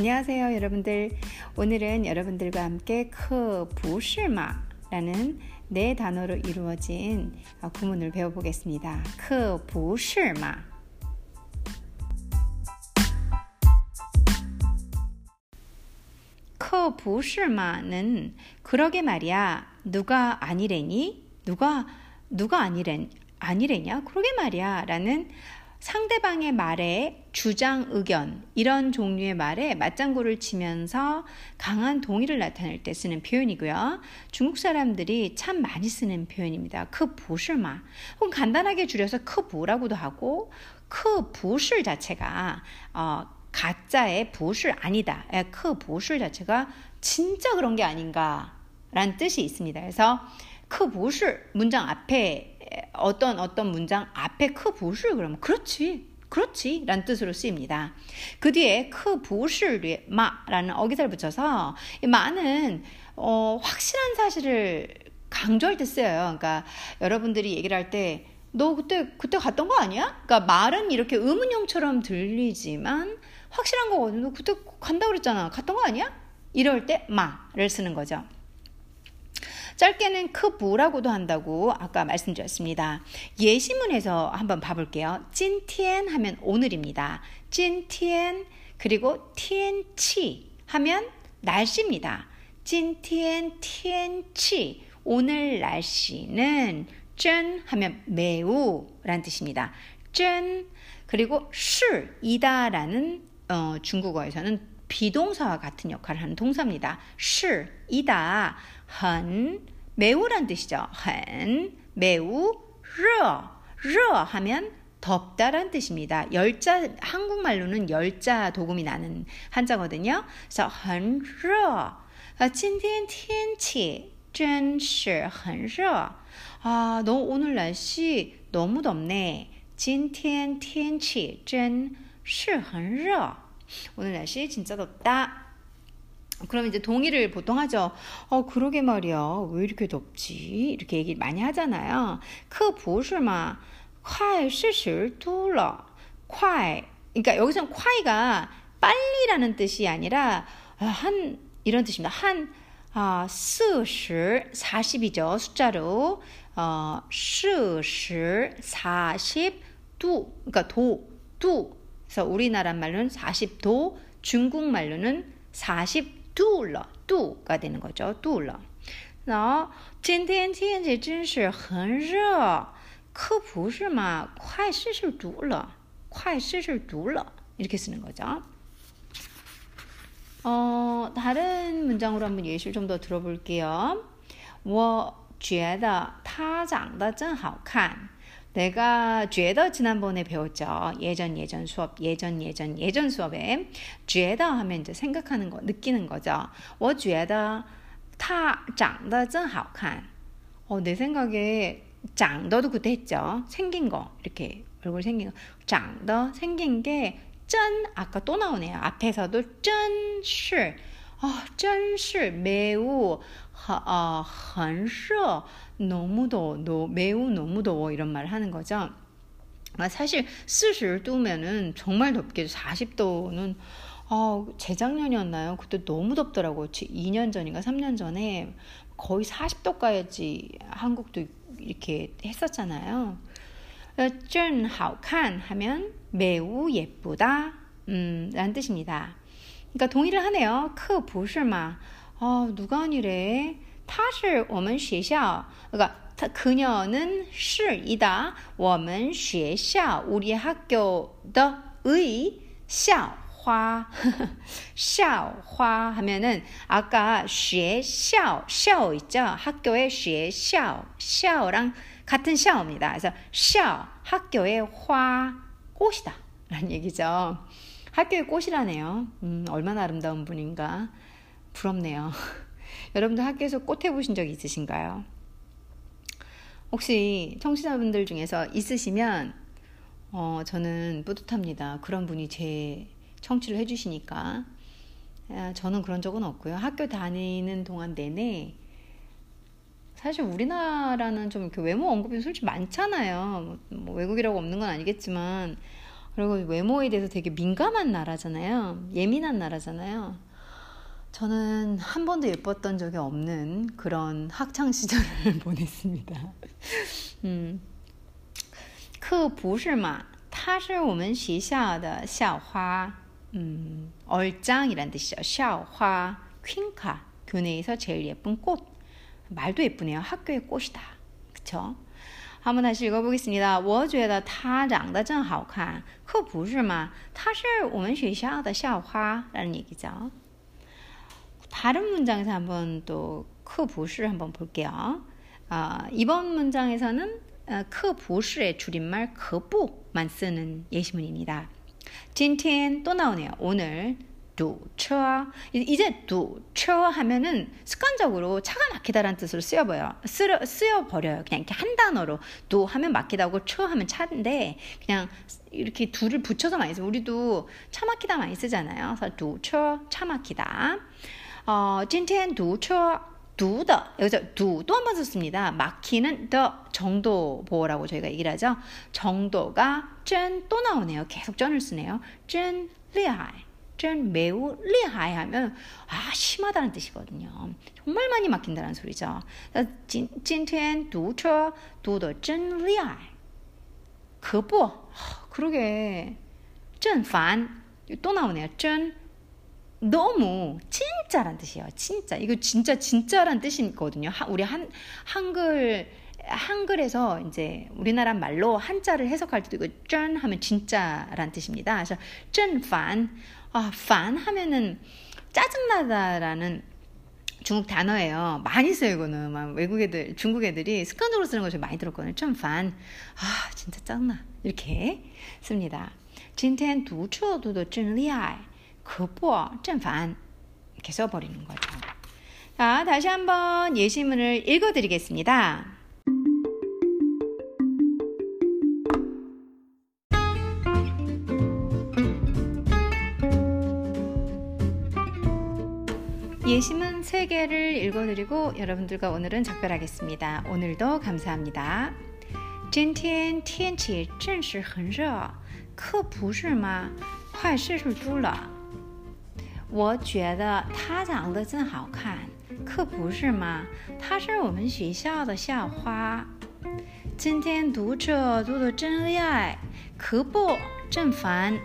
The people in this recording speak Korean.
안녕하세요, 여러분들. 오늘은 여러분들과 함께 크 부실마라는 네 단어로 이루어진 구문을 배워보겠습니다. 크 부실마. 크 부실마는 그러게 말이야. 누가 아니래니? 누가 누가 아니래 아니래냐? 그러게 말이야. 라는 상대방의 말에 주장, 의견, 이런 종류의 말에 맞장구를 치면서 강한 동의를 나타낼 때 쓰는 표현이고요. 중국 사람들이 참 많이 쓰는 표현입니다. 可不是嘛. 혹은 간단하게 줄여서 可不라고도 하고, 可不是 자체가, 어, 가짜의 不是 아니다. 예, 可不是 자체가 진짜 그런 게 아닌가. 라는 뜻이 있습니다. 그래서 可不是 문장 앞에 어떤 어떤 문장 앞에 크 부실 그러면 그렇지 그렇지 라는 뜻으로 쓰입니다. 그 뒤에 크 부실 마라는 어기사를 붙여서 이 마는 어, 확실한 사실을 강조할 때 쓰여요. 그러니까 여러분들이 얘기를 할때 너 그때 그때 갔던 거 아니야? 그러니까 말은 이렇게 의문형처럼 들리지만 확실한 거거든. 너 그때 간다 그랬잖아. 갔던 거 아니야? 이럴 때 마를 쓰는 거죠. 짧게는 크부라고도 한다고 아까 말씀드렸습니다. 예시문에서 한번 봐볼게요. 찐티엔 하면 오늘입니다. 찐티엔 그리고 티엔치 하면 날씨입니다. 찐티엔 티엔치 오늘 날씨는 쩐 하면 매우라는 뜻입니다. 쩐 그리고 실 이다라는 어, 중국어에서는 비동사와 같은 역할을 하는 동사입니다. 是 이다 很 매우란 뜻이죠. 很 매우 热热 하면 덥다란 뜻입니다. 열자 한국말로는 열자 도금이 나는 한자거든요. 그래서 很热今天天气真是很热 아, 너 오늘 날씨 너무 덥네. 今天天气真是很热 오늘 날씨 진짜 덥다. 그럼 이제 동의를 보통 하죠. 어, 그러게 말이야. 왜 이렇게 덥지? 이렇게 얘기 많이 하잖아요. 그 보실마, 快是十度了.快. 그러니까 여기서 快가 빨리라는 뜻이 아니라 한 이런 뜻입니다. 한 아, 40, 40이죠. 숫자로. 어, 40, 40도. 그러니까 도, 도. 그래서 우리나라 말로는 40도, 중국 말로는 40 度了，度가 되는 거죠. 度了.那今天天气真是很热，可不是嘛？快四十度了，快四十度了， 이렇게 쓰는 거죠. 어, 다른 문장으로 한번 예시를 좀 더 들어볼게요. 我觉得他长得真好看。 내가 죄더 지난번에 배웠죠. 예전 예전 수업, 예전 예전 예전 수업에 죄더 하면 이제 생각하는 거, 느끼는 거죠. 我觉得他长得真好看. 어, 내 생각에 장더도 그때 했죠. 생긴 거 이렇게 얼굴 생긴 거. 장더 생긴 게 짠 아까 또 나오네요. 앞에서도 真是 아, 真是 매우 어, 很热 너무 더워, 너, 매우 너무 더워 이런 말을 하는 거죠. 아, 사실 스실 두면은 정말 덥겠죠. 40도는 어, 재작년이었나요? 그때 너무 덥더라고요. 2년 전인가 3년 전에 거의 40도까지 한국도 이렇게 했었잖아요. 真好看 하면 매우 예쁘다 음, 라는 뜻입니다. 그러니까 동의를 하네요. 可不是嘛? 어, 누가 아니래? 他是我们学校 그러니까 그녀는 是이다. 我们学校 우리 학교의 校花校花 하면은 아까 学校校 있죠? 학교의 学校校랑 같은 校입니다. 그래서 校 학교의 화 꽃이다. 라는 얘기죠. 학교의 꽃이라네요. 음, 얼마나 아름다운 분인가. 부럽네요. 여러분들 학교에서 꽃 해보신 적 있으신가요? 혹시 청취자분들 중에서 있으시면 어, 저는 뿌듯합니다. 그런 분이 제 청취를 해주시니까. 아, 저는 그런 적은 없고요. 학교 다니는 동안 내내 사실 우리나라는 좀 이렇게 외모 언급이 솔직히 많잖아요. 뭐, 뭐 외국이라고 없는 건 아니겠지만 그리고 외모에 대해서 되게 민감한 나라잖아요. 예민한 나라잖아요. 저는 한 번도 예뻤던 적이 없는 그런 학창 시절을 보냈습니다. 음. 可不是嘛他是我们学校的校花 음, 얼짱이란 뜻이죠. 샤오화, 퀸카, 교내에서 제일 예쁜 꽃. 말도 예쁘네요. 학교의 꽃이다. 그쵸? 한번 다시 읽어보겠습니다. 我觉得她长得真好看可不是嘛她是我们学校的校花라는 얘기죠. 다른 문장에서 한번 또 크부시를 한번 볼게요. 아, 이번 문장에서는 어, 크부시의 줄임말 거부만 쓰는 예시문입니다. 진天 또 나오네요. 오늘 두처 이제 두처 하면은 습관적으로 차가 막히다라는 뜻으로 쓰여버려 쓰여, 쓰여버려요. 그냥 이렇게 한 단어로 堵 하면 막히다고 车 하면 차인데 그냥 이렇게 둘을 붙여서 많이 써. 우리도 차 막히다 많이 쓰잖아요. 그래서 堵车 차 막히다. 어, 今天堵车 두더 여기서 두도 한번 썼습니다. 막히는 더 정도 보호라고 저희가 얘기를 하죠. 정도가 쩐또 나오네요. 계속 쩐을 쓰네요. 쩐 리하이. 쩐 매우 리하이 하면 아 심하다는 뜻이거든요. 정말 많이 막힌다는 소리죠. 今天堵车 堵得 리하이. 그부 그러게 真烦또 나오네요. 真 너무 진짜란 뜻이에요. 진짜. 이거 진짜 진짜란 뜻이거든요. 우리 한 한글 한글에서 이제 우리나라 말로 한자를 해석할 때도 이거 쩐 하면 진짜란 뜻입니다. 그래서 쩐판 아, 판 하면은 짜증나다라는 중국 단어예요. 많이 써요, 이거는. 막 외국 애들, 중국 애들이 습관적으로 쓰는 걸 좀 많이 들었거든요. 좀 반. 아, 진짜 짜증나. 이렇게 씁니다. 今天读这读的真厉害。 급보, 짠반 이렇게 써버리는 거죠. 자, 다시 한번 예시문을 읽어드리겠습니다. 예시문 3개를 읽어드리고 여러분들과 오늘은 작별하겠습니다. 오늘도 감사합니다. 今天天气真是很热，可不是吗？快试试猪了。 我觉得她长得真好看，可不是吗？她是我们学校的校花。今天读者读的真厉害，可不真烦。